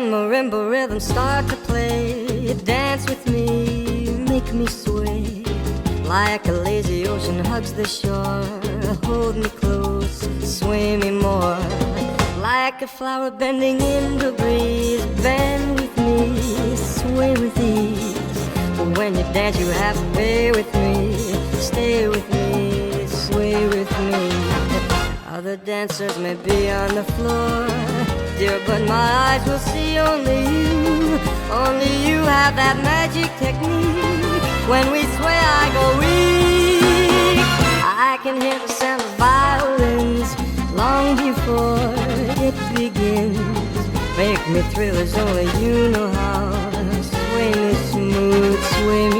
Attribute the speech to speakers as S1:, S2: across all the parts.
S1: marimba rhythm start to play, dance with me, make me sway. Like a lazy ocean hugs the shore, hold me close, sway me more. Like a flower bending in the breeze, bend with me, sway with ease. When you dance, you have to stay with me, stay with me, sway with me. Other dancers may be on the floor, dear, but my eyes will see only you. Only you have that magic technique. When we sway, I go weak. I can hear the sound of violins long before it begins. Make me thrill as only you know how. Sway me smooth, sway me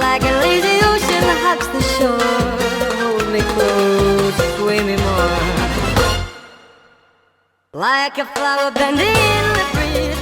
S1: like a lazy ocean hugs the shore. Hold me close, sway me more. Like a flower bending in the breeze,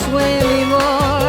S1: like an